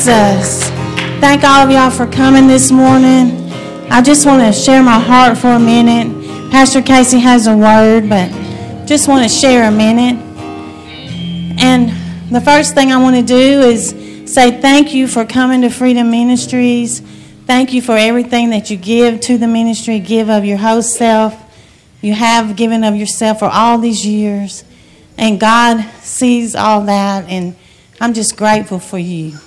Jesus. Thank all of y'all for coming this morning. I just want to share my heart for a minute. Pastor Casey has a word, but just want to share a minute. And the first thing I want to do is say thank you for coming to Freedom Ministries. Thank you for everything that you give to the ministry. Give of your whole self. You have given of yourself for all these years. And God sees all that, and I'm just grateful for you.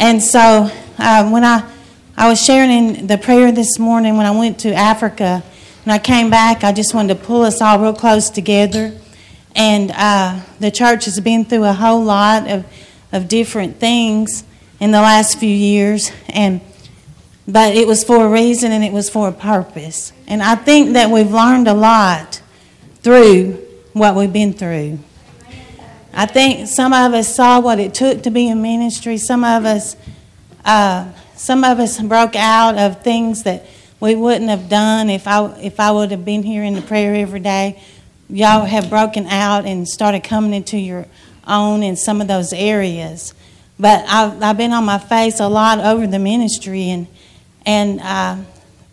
And so uh, when I, I was sharing in the prayer this morning when I went to Africa, and I came back, I just wanted to pull us all real close together. And uh, the church has been through a whole lot of, of different things in the last few years. And but it was for a reason and it was for a purpose. And I think that we've learned a lot through what we've been through. I think some of us saw what it took to be in ministry. Some of us, uh, some of us broke out of things that we wouldn't have done if I if I would have been here in the prayer every day. Y'all have broken out and started coming into your own in some of those areas. But I've, I've been on my face a lot over the ministry, and and uh,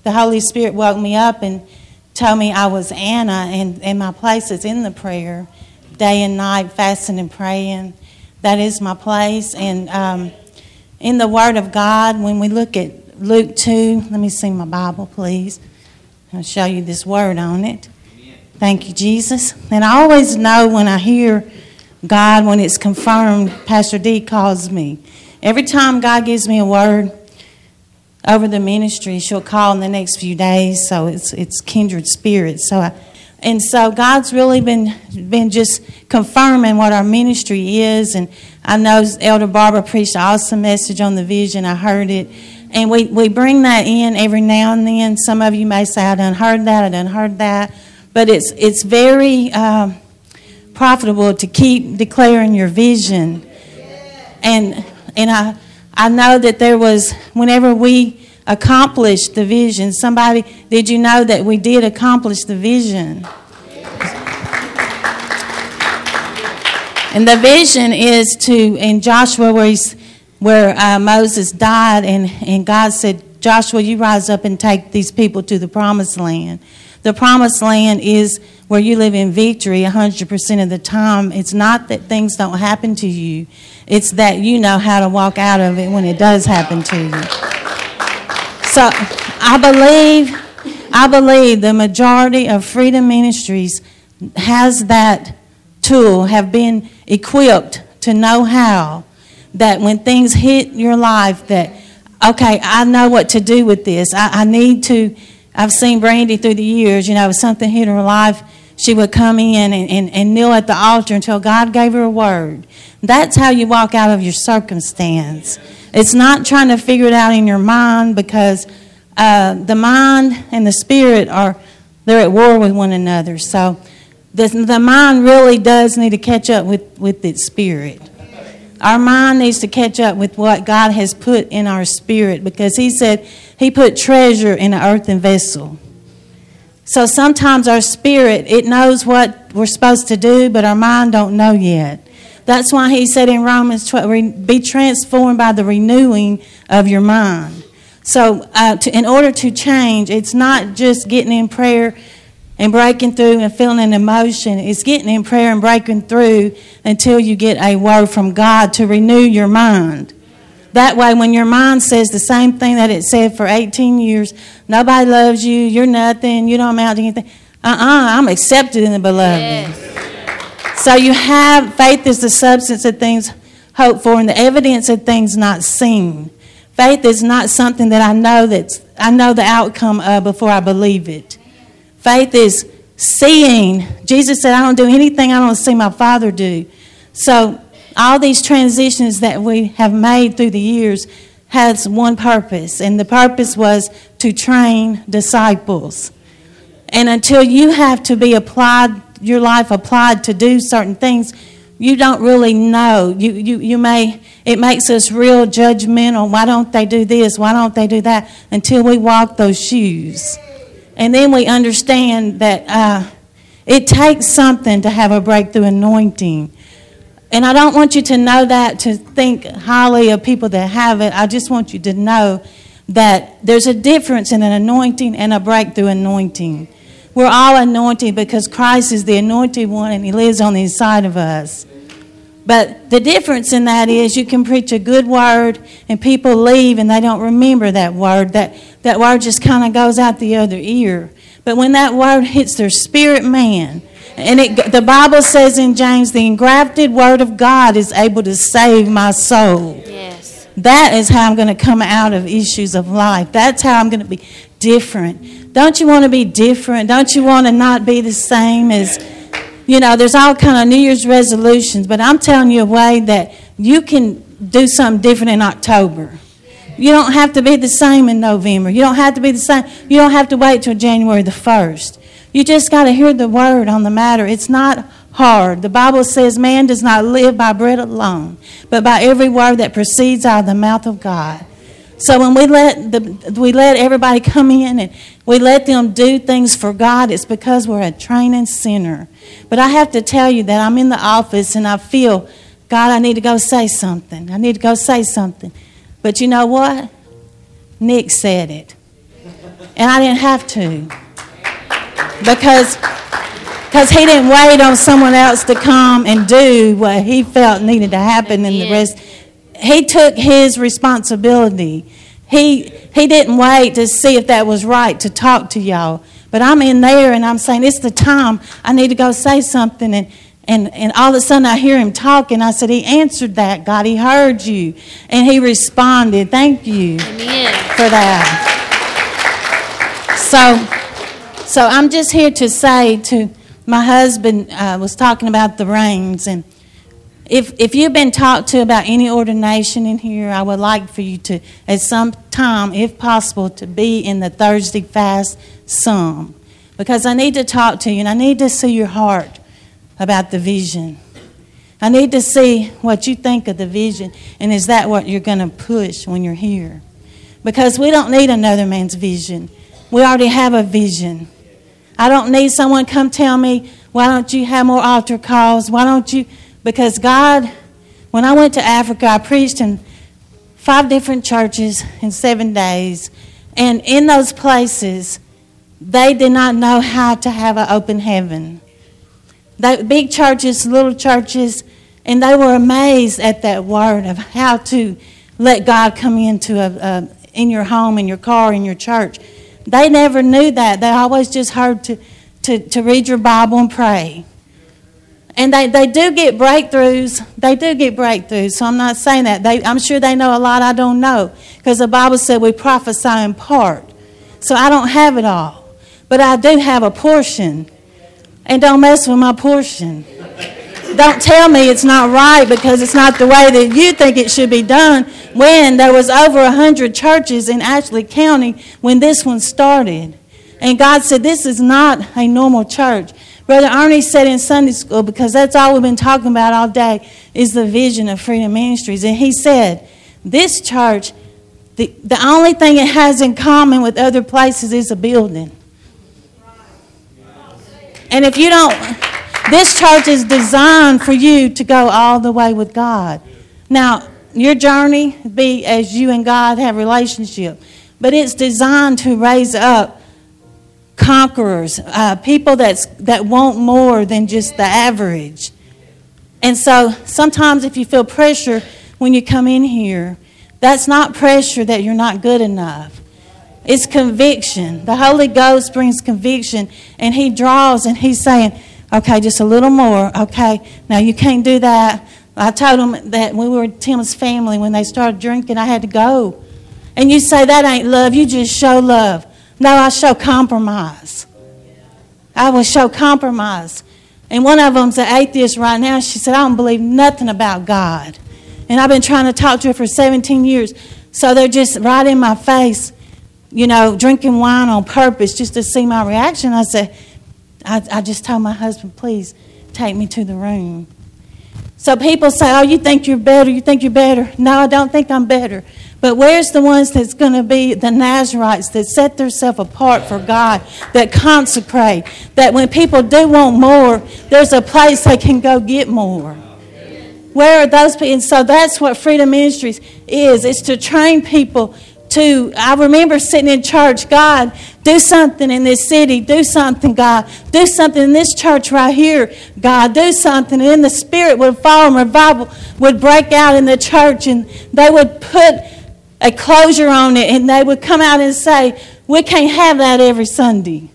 the Holy Spirit woke me up and told me I was Anna, and, and my place is in the prayer day and night, fasting and praying. That is my place. And um, in the Word of God, when we look at Luke 2, let me see my Bible, please. I'll show you this word on it. Thank you, Jesus. And I always know when I hear God, when it's confirmed, Pastor D calls me. Every time God gives me a word over the ministry, she'll call in the next few days. So it's, it's kindred spirits. So I, and so God's really been been just confirming what our ministry is. And I know Elder Barbara preached an awesome message on the vision. I heard it. And we, we bring that in every now and then. Some of you may say, I done heard that, I done heard that. But it's it's very um, profitable to keep declaring your vision. And and I I know that there was whenever we accomplished the vision. Somebody, did you know that we did accomplish the vision? And the vision is to, in Joshua, where, he's, where uh, Moses died, and, and God said, Joshua, you rise up and take these people to the promised land. The promised land is where you live in victory 100% of the time. It's not that things don't happen to you, it's that you know how to walk out of it when it does happen to you. So I believe, I believe the majority of Freedom Ministries has that tool, have been equipped to know how that when things hit your life that, okay, I know what to do with this. I, I need to, I've seen Brandy through the years, you know, something hit her life, she would come in and, and, and kneel at the altar until God gave her a word. That's how you walk out of your circumstance. It's not trying to figure it out in your mind because uh, the mind and the spirit are they're at war with one another. So the, the mind really does need to catch up with, with its spirit. Our mind needs to catch up with what God has put in our spirit because He said He put treasure in an earthen vessel. So sometimes our spirit, it knows what we're supposed to do, but our mind don't know yet. That's why he said in Romans 12, be transformed by the renewing of your mind. So, uh, to, in order to change, it's not just getting in prayer and breaking through and feeling an emotion. It's getting in prayer and breaking through until you get a word from God to renew your mind. That way, when your mind says the same thing that it said for 18 years, nobody loves you, you're nothing, you don't amount to anything. Uh uh-uh, uh, i am accepted in the beloved. Yes. So you have faith is the substance of things hoped for and the evidence of things not seen. Faith is not something that I know that I know the outcome of before I believe it. Faith is seeing. Jesus said, I don't do anything I don't see my Father do. So all these transitions that we have made through the years has one purpose, and the purpose was to train disciples. And until you have to be applied your life applied to do certain things, you don't really know. You, you, you may, it makes us real judgmental. Why don't they do this? Why don't they do that? Until we walk those shoes. And then we understand that uh, it takes something to have a breakthrough anointing. And I don't want you to know that to think highly of people that have it. I just want you to know that there's a difference in an anointing and a breakthrough anointing. We're all anointed because Christ is the anointed one and He lives on the inside of us. But the difference in that is you can preach a good word and people leave and they don't remember that word. That, that word just kind of goes out the other ear. But when that word hits their spirit man, and it, the Bible says in James, the engrafted word of God is able to save my soul. Yes. That is how I'm going to come out of issues of life. That's how I'm going to be different. Don't you want to be different? Don't you want to not be the same as you know, there's all kind of New Year's resolutions, but I'm telling you a way that you can do something different in October. You don't have to be the same in November. You don't have to be the same. You don't have to wait till January the 1st. You just got to hear the word on the matter. It's not hard. The Bible says man does not live by bread alone, but by every word that proceeds out of the mouth of God. So when we let the, we let everybody come in and we let them do things for God, it's because we're a training center. But I have to tell you that I'm in the office and I feel, God, I need to go say something. I need to go say something. But you know what? Nick said it. And I didn't have to. Because because he didn't wait on someone else to come and do what he felt needed to happen in the rest he took his responsibility. He, he didn't wait to see if that was right to talk to y'all. But I'm in there and I'm saying, it's the time. I need to go say something. And, and, and all of a sudden I hear him talking. I said, He answered that, God. He heard you. And he responded. Thank you Amen. for that. So, so I'm just here to say to my husband uh, was talking about the reins and if, if you've been talked to about any ordination in here, I would like for you to, at some time, if possible, to be in the Thursday fast some. Because I need to talk to you and I need to see your heart about the vision. I need to see what you think of the vision and is that what you're going to push when you're here? Because we don't need another man's vision. We already have a vision. I don't need someone come tell me, why don't you have more altar calls? Why don't you because God, when I went to Africa, I preached in five different churches in seven days. And in those places, they did not know how to have an open heaven. They, big churches, little churches, and they were amazed at that word of how to let God come into a, a, in your home, in your car, in your church. They never knew that. They always just heard to, to, to read your Bible and pray. And they, they do get breakthroughs. They do get breakthroughs. So I'm not saying that. They, I'm sure they know a lot I don't know. Because the Bible said we prophesy in part. So I don't have it all. But I do have a portion. And don't mess with my portion. Don't tell me it's not right because it's not the way that you think it should be done when there was over a hundred churches in Ashley County when this one started. And God said, This is not a normal church. Brother Arnie said in Sunday school, because that's all we've been talking about all day, is the vision of Freedom Ministries. And he said, This church, the, the only thing it has in common with other places is a building. And if you don't, this church is designed for you to go all the way with God. Now, your journey be as you and God have relationship, but it's designed to raise up conquerors, uh, people that's, that want more than just the average. And so sometimes if you feel pressure when you come in here, that's not pressure that you're not good enough. It's conviction. The Holy Ghost brings conviction, and He draws, and He's saying, okay, just a little more. Okay, now you can't do that. I told them that when we were Tim's family, when they started drinking, I had to go. And you say that ain't love, you just show love. No, I show compromise. I will show compromise. And one of them's an atheist right now. She said, I don't believe nothing about God. And I've been trying to talk to her for 17 years. So they're just right in my face, you know, drinking wine on purpose just to see my reaction. I said, I, I just told my husband, please take me to the room. So people say, Oh, you think you're better? You think you're better? No, I don't think I'm better. But where's the ones that's going to be the Nazarites that set themselves apart for God, that consecrate, that when people do want more, there's a place they can go get more. Where are those people? And so that's what Freedom Ministries is. It's to train people to, I remember sitting in church, God, do something in this city, do something, God, do something in this church right here, God, do something. And then the Spirit would fall and revival would break out in the church, and they would put a closure on it, and they would come out and say, We can't have that every Sunday.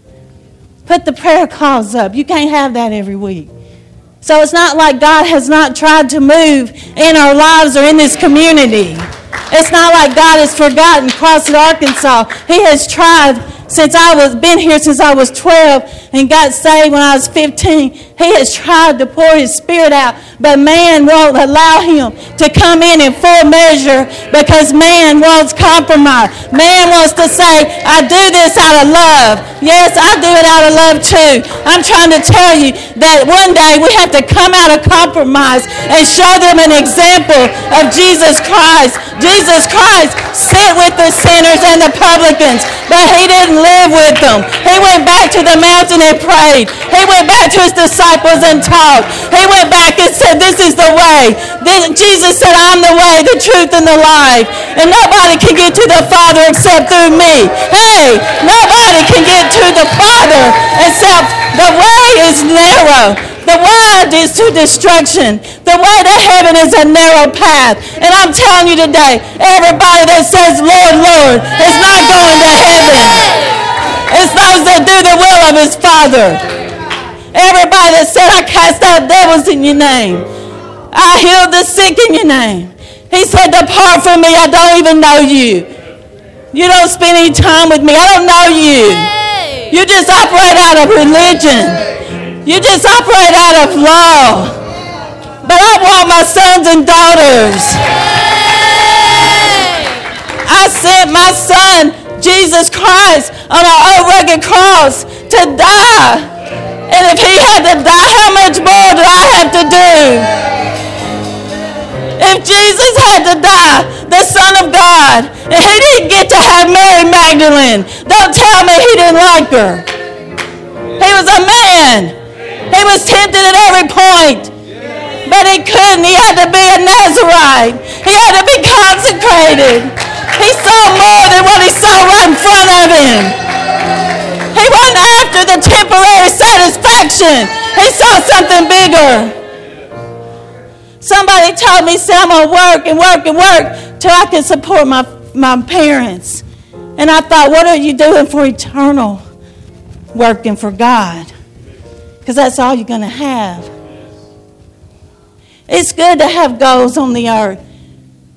Put the prayer calls up. You can't have that every week. So it's not like God has not tried to move in our lives or in this community. It's not like God has forgotten Crossett, Arkansas. He has tried since I was been here since I was 12 and got saved when I was 15. He has tried to pour his spirit out, but man won't allow him to come in in full measure because man wants compromise. Man wants to say, I do this out of love. Yes, I do it out of love too. I'm trying to tell you that one day we have to come out of compromise and show them an example of Jesus Christ. Jesus Christ sat with the sinners and the publicans, but he didn't live with them. He went back to the mountain and prayed. He went back to his disciples and taught. He went back and said, This is the way. This, Jesus said, I'm the way, the truth, and the life. And nobody can get to the Father except through me. Hey, nobody can get to the Father except the way is narrow. The wide is to destruction. The way to heaven is a narrow path. And I'm telling you today, everybody that says, Lord, Lord, is not going to heaven. It's those that do the will of his Father. Everybody that said, I cast out devils in your name. I healed the sick in your name. He said, Depart from me. I don't even know you. You don't spend any time with me. I don't know you. You just operate out of religion. You just operate out of law. But I want my sons and daughters. I sent my son, Jesus Christ, on an old rugged cross to die. And if he had to die, how much more do I have to do? If Jesus had to die, the Son of God, and he didn't get to have Mary Magdalene, don't tell me he didn't like her. He was a man. He was tempted at every point. But he couldn't. He had to be a Nazarite. He had to be consecrated. He saw more than what he saw right in front of him. He wasn't after the temporary satisfaction. He saw something bigger. Somebody told me, say, I'm going to work and work and work till I can support my, my parents. And I thought, what are you doing for eternal? Working for God because that's all you're going to have. It's good to have goals on the earth,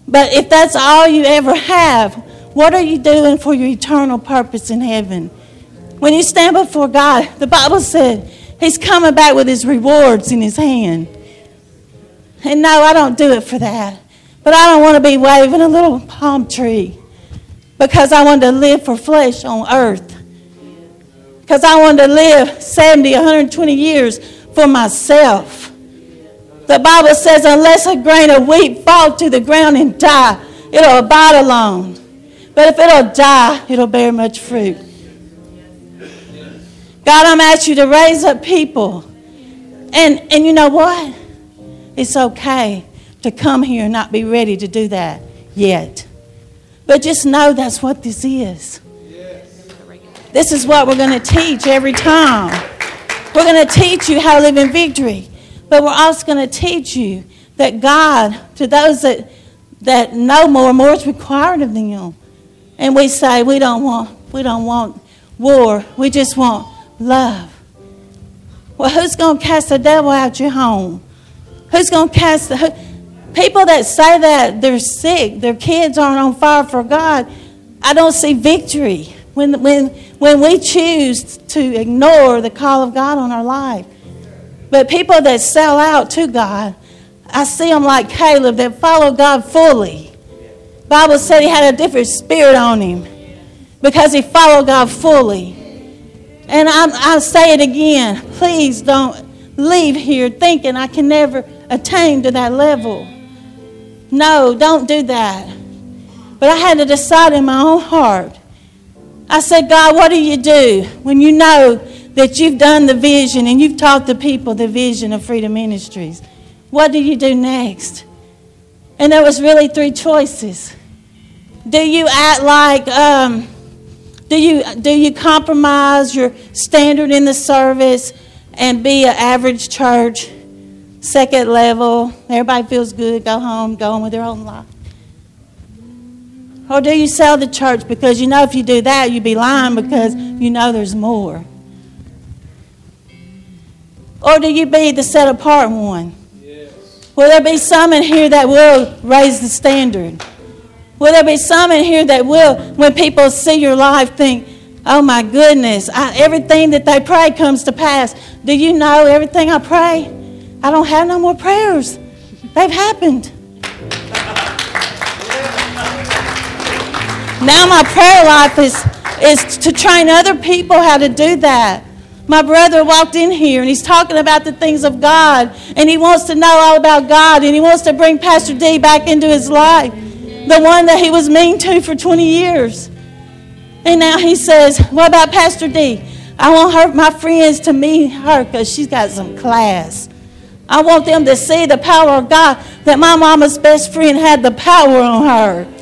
but if that's all you ever have, what are you doing for your eternal purpose in heaven? When you stand before God, the Bible said He's coming back with His rewards in His hand. And no, I don't do it for that. But I don't want to be waving a little palm tree because I want to live for flesh on earth because I wanted to live 70, 120 years for myself. The Bible says, unless a grain of wheat fall to the ground and die, it'll abide alone. But if it'll die, it'll bear much fruit. God, I'm asking you to raise up people. And, and you know what? It's okay to come here and not be ready to do that yet. But just know that's what this is. This is what we're going to teach every time. We're going to teach you how to live in victory. But we're also going to teach you that God, to those that, that know more, more is required of them. And we say we don't want we don't want war. We just want love. Well, who's going to cast the devil out your home? Who's going to cast the who, people that say that they're sick, their kids aren't on fire for God? I don't see victory when when when we choose to ignore the call of God on our life. But people that sell out to God, I see them like Caleb that follow God fully. Bible said he had a different spirit on him because he followed God fully. And I, I say it again, please don't leave here thinking I can never attain to that level. No, don't do that. But I had to decide in my own heart I said, God, what do you do when you know that you've done the vision and you've taught the people the vision of Freedom Ministries? what do you do next? And there was really three choices. Do you act like, um, do you, do you compromise your standard in the service and be an average church, second level, everybody feels good, go home, go on with their own life? Or do you sell the church because you know if you do that, you'd be lying because you know there's more? Or do you be the set apart one? Yes. Will there be some in here that will raise the standard? Will there be some in here that will, when people see your life, think, oh my goodness, I, everything that they pray comes to pass? Do you know everything I pray? I don't have no more prayers. They've happened. Now my prayer life is, is to train other people how to do that. My brother walked in here and he's talking about the things of God and he wants to know all about God and he wants to bring Pastor D back into his life, the one that he was mean to for 20 years. And now he says, What about Pastor D? I want her, my friends to meet her because she's got some class. I want them to see the power of God, that my mama's best friend had the power on her.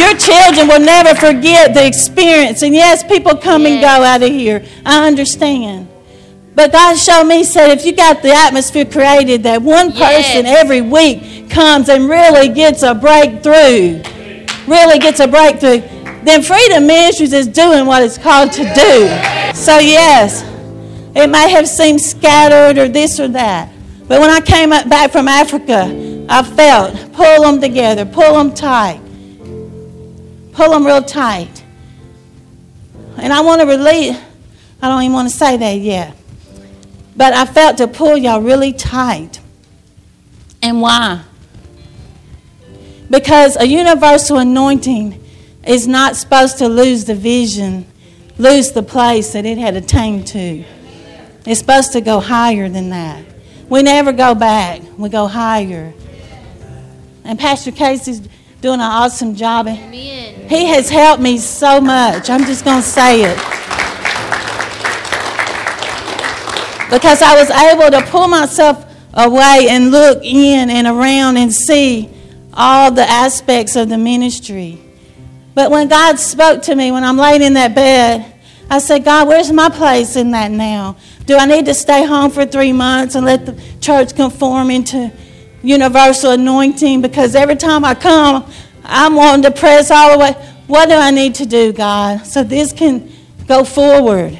Your children will never forget the experience. And yes, people come and go out of here. I understand. But God showed me, said, if you got the atmosphere created that one person yes. every week comes and really gets a breakthrough, really gets a breakthrough, then Freedom Ministries is doing what it's called to do. So, yes, it may have seemed scattered or this or that. But when I came back from Africa, I felt pull them together, pull them tight. Pull them real tight. And I want to relate, I don't even want to say that yet. But I felt to pull y'all really tight. And why? Because a universal anointing is not supposed to lose the vision, lose the place that it had attained to. It's supposed to go higher than that. We never go back, we go higher. And Pastor Casey's doing an awesome job. Amen. He has helped me so much. I'm just going to say it. Because I was able to pull myself away and look in and around and see all the aspects of the ministry. But when God spoke to me when I'm laying in that bed, I said, God, where's my place in that now? Do I need to stay home for three months and let the church conform into universal anointing because every time I come, I'm wanting to press all the way. What do I need to do, God, so this can go forward?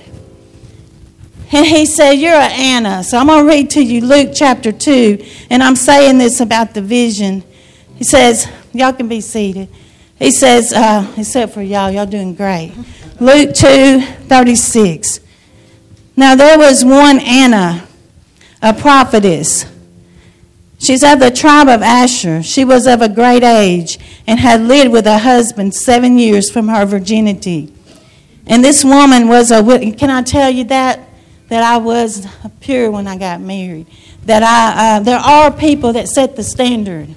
And he said, You're an Anna. So I'm going to read to you Luke chapter 2, and I'm saying this about the vision. He says, Y'all can be seated. He says, uh, except for y'all, y'all doing great. Luke 2 36. Now there was one Anna, a prophetess She's of the tribe of Asher. She was of a great age and had lived with a husband seven years from her virginity. And this woman was a, can I tell you that? That I was pure when I got married. That I, uh, there are people that set the standard.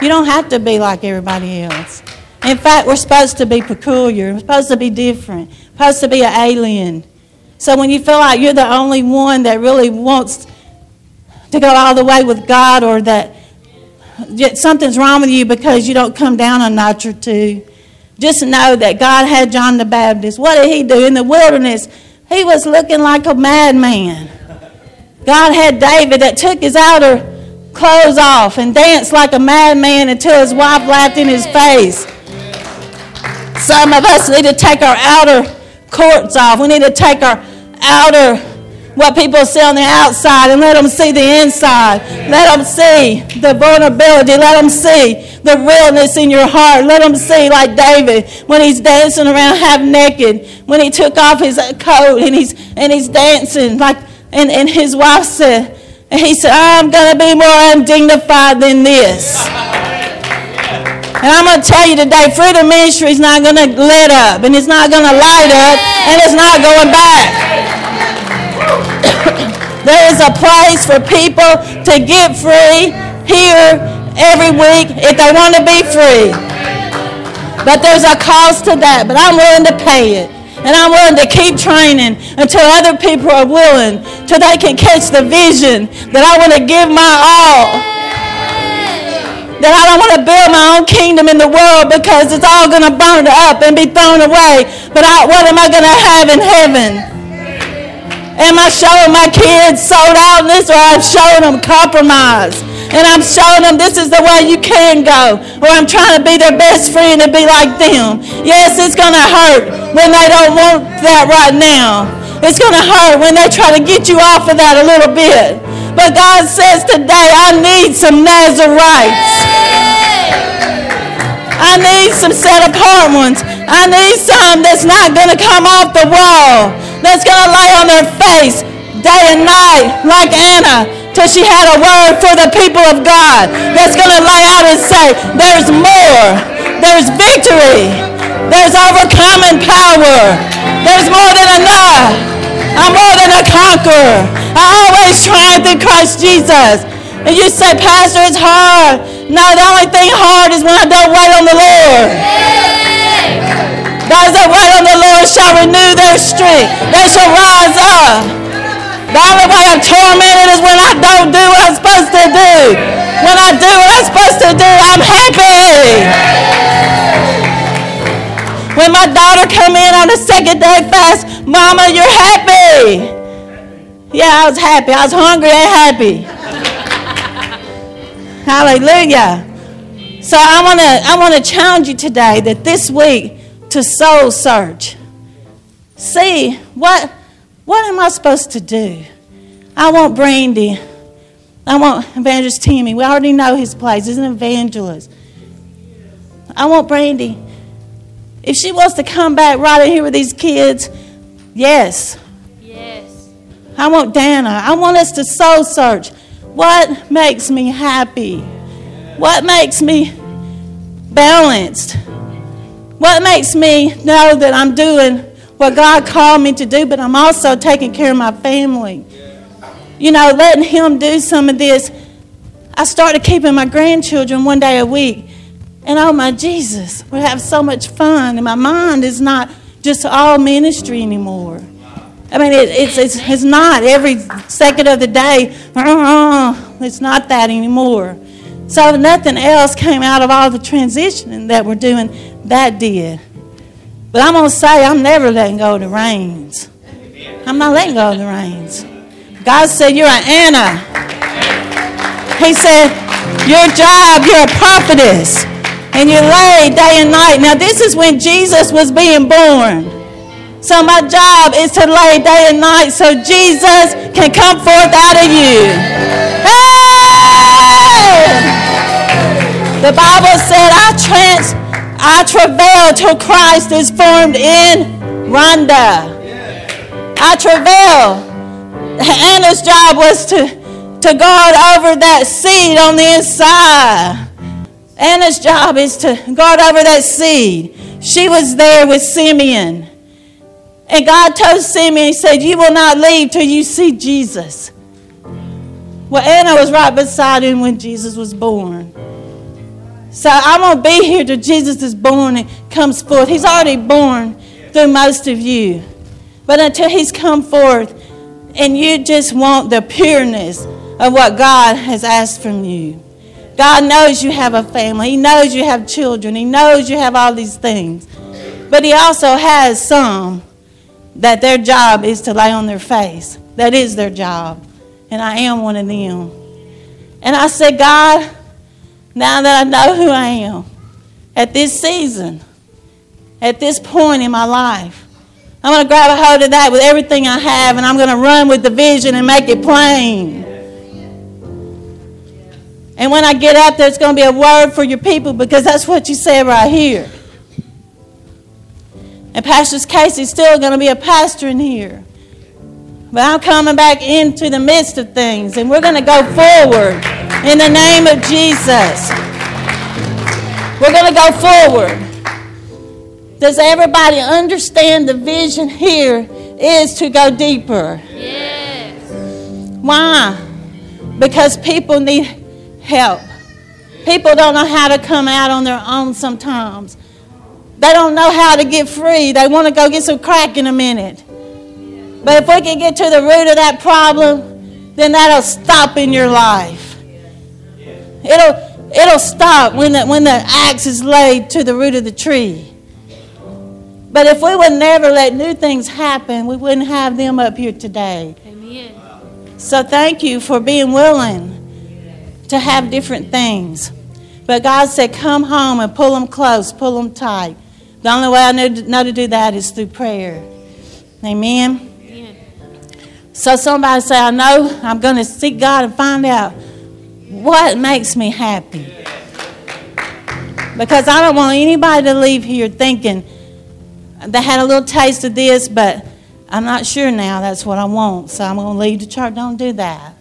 You don't have to be like everybody else. In fact, we're supposed to be peculiar. We're supposed to be different. We're supposed to be an alien. So when you feel like you're the only one that really wants to go all the way with God or that something's wrong with you because you don't come down a notch or two. Just know that God had John the Baptist. What did he do in the wilderness? He was looking like a madman. God had David that took his outer clothes off and danced like a madman until his wife laughed in his face. Some of us need to take our outer courts off. We need to take our outer what people see on the outside and let them see the inside. Let them see the vulnerability. Let them see the realness in your heart. Let them see, like David, when he's dancing around half naked, when he took off his uh, coat and he's, and he's dancing, like, and, and his wife said, and he said, I'm going to be more undignified than this. And I'm going to tell you today, Freedom Ministry is not going to let up, and it's not going to light up, and it's not going back. There is a place for people to get free here every week if they want to be free. But there's a cost to that, but I'm willing to pay it. And I'm willing to keep training until other people are willing, till they can catch the vision that I want to give my all that I don't want to build my own kingdom in the world because it's all going to burn up and be thrown away. But I, what am I going to have in heaven? Am I showing my kids sold outness or I'm showing them compromise? And I'm showing them this is the way you can go. Or I'm trying to be their best friend and be like them. Yes, it's going to hurt when they don't want that right now. It's going to hurt when they try to get you off of that a little bit. But God says today, I need some Nazarites. I need some set apart ones. I need some that's not going to come off the wall, that's going to lay on their face day and night like Anna till she had a word for the people of God that's going to lay out and say, there's more. There's victory. There's overcoming power. There's more than enough. I'm more than a conqueror. I always triumph in Christ Jesus. And you say, Pastor, it's hard. No, the only thing hard is when I don't wait on the Lord. Those that wait on the Lord shall renew their strength. They shall rise up. The only way I'm tormented is when I don't do what I'm supposed to do. When I do what I'm supposed to do, I'm happy. When my daughter come in on the second day fast, Mama, you're happy. Yeah, I was happy. I was hungry and happy. Hallelujah. So I want to I want to challenge you today that this week to soul search. See what what am I supposed to do? I want Brandy. I want Evangelist Timmy. We already know his place. He's an evangelist. I want Brandy. If she wants to come back right in here with these kids, yes. Yes. I want Dana. I want us to soul search. What makes me happy? What makes me balanced? What makes me know that I'm doing what God called me to do, but I'm also taking care of my family? You know, letting Him do some of this. I started keeping my grandchildren one day a week. And oh my Jesus, we have so much fun, and my mind is not just all ministry anymore. I mean, it, it's, it's, it's not every second of the day. Uh-uh, it's not that anymore. So nothing else came out of all the transitioning that we're doing. That did. But I'm going to say I'm never letting go of the reins. I'm not letting go of the reins. God said, You're an Anna. He said, Your job, you're a prophetess and you lay day and night. Now, this is when Jesus was being born. So, my job is to lay day and night so Jesus can come forth out of you. Hey! The Bible said, I, trans, I travail till Christ is formed in Rhonda. I travail. Anna's job was to, to guard over that seed on the inside. Anna's job is to guard over that seed. She was there with Simeon. And God told Simeon, He said, You will not leave till you see Jesus. Well, Anna was right beside him when Jesus was born. So I'm going to be here till Jesus is born and comes forth. He's already born through most of you. But until He's come forth and you just want the pureness of what God has asked from you. God knows you have a family. He knows you have children. He knows you have all these things. But He also has some that their job is to lay on their face. That is their job. And I am one of them. And I said, God, now that I know who I am, at this season, at this point in my life, I'm going to grab a hold of that with everything I have and I'm going to run with the vision and make it plain. And when I get up, there's going to be a word for your people because that's what you said right here. And Pastor Casey's still going to be a pastor in here. But I'm coming back into the midst of things, and we're going to go forward in the name of Jesus. We're going to go forward. Does everybody understand the vision here is to go deeper? Yes. Why? Because people need help. People don't know how to come out on their own sometimes. They don't know how to get free. They want to go get some crack in a minute. But if we can get to the root of that problem, then that'll stop in your life. It'll, it'll stop when the, when the axe is laid to the root of the tree. But if we would never let new things happen, we wouldn't have them up here today. Amen. So thank you for being willing to have different things. But God said, come home and pull them close, pull them tight. The only way I know to, know to do that is through prayer. Amen. So somebody say, I know I'm going to seek God and find out what makes me happy. Because I don't want anybody to leave here thinking they had a little taste of this, but I'm not sure now that's what I want. So I'm going to leave the church. Don't do that.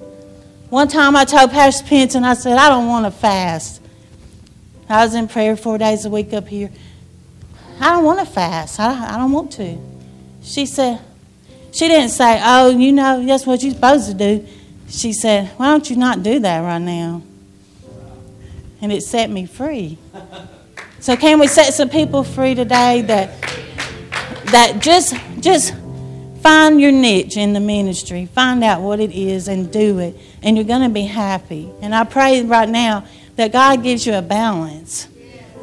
One time I told Pastor Pinson, I said, I don't want to fast. I was in prayer four days a week up here. I don't want to fast. I, I don't want to. She said, she didn't say, oh, you know, that's what you're supposed to do. She said, why don't you not do that right now? And it set me free. So can we set some people free today that that just just find your niche in the ministry, find out what it is and do it, and you're going to be happy. And I pray right now that God gives you a balance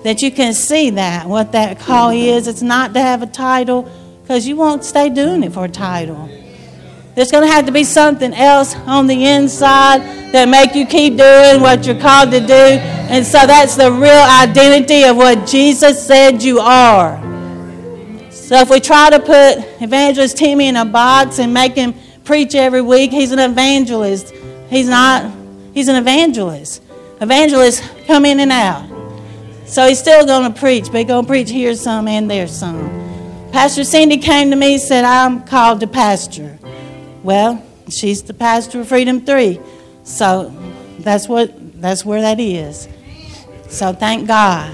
that you can see that, what that call is. It's not to have a title because you won't stay doing it for a title. There's going to have to be something else on the inside that make you keep doing what you're called to do. And so that's the real identity of what Jesus said you are. So if we try to put evangelist Timmy in a box and make him preach every week, he's an evangelist. He's not, he's an evangelist. Evangelists come in and out. So he's still going to preach, but he's going to preach here some and there some. Pastor Cindy came to me and said, I'm called to pastor. Well, she's the pastor of Freedom 3. So that's what that's where that is. So thank God.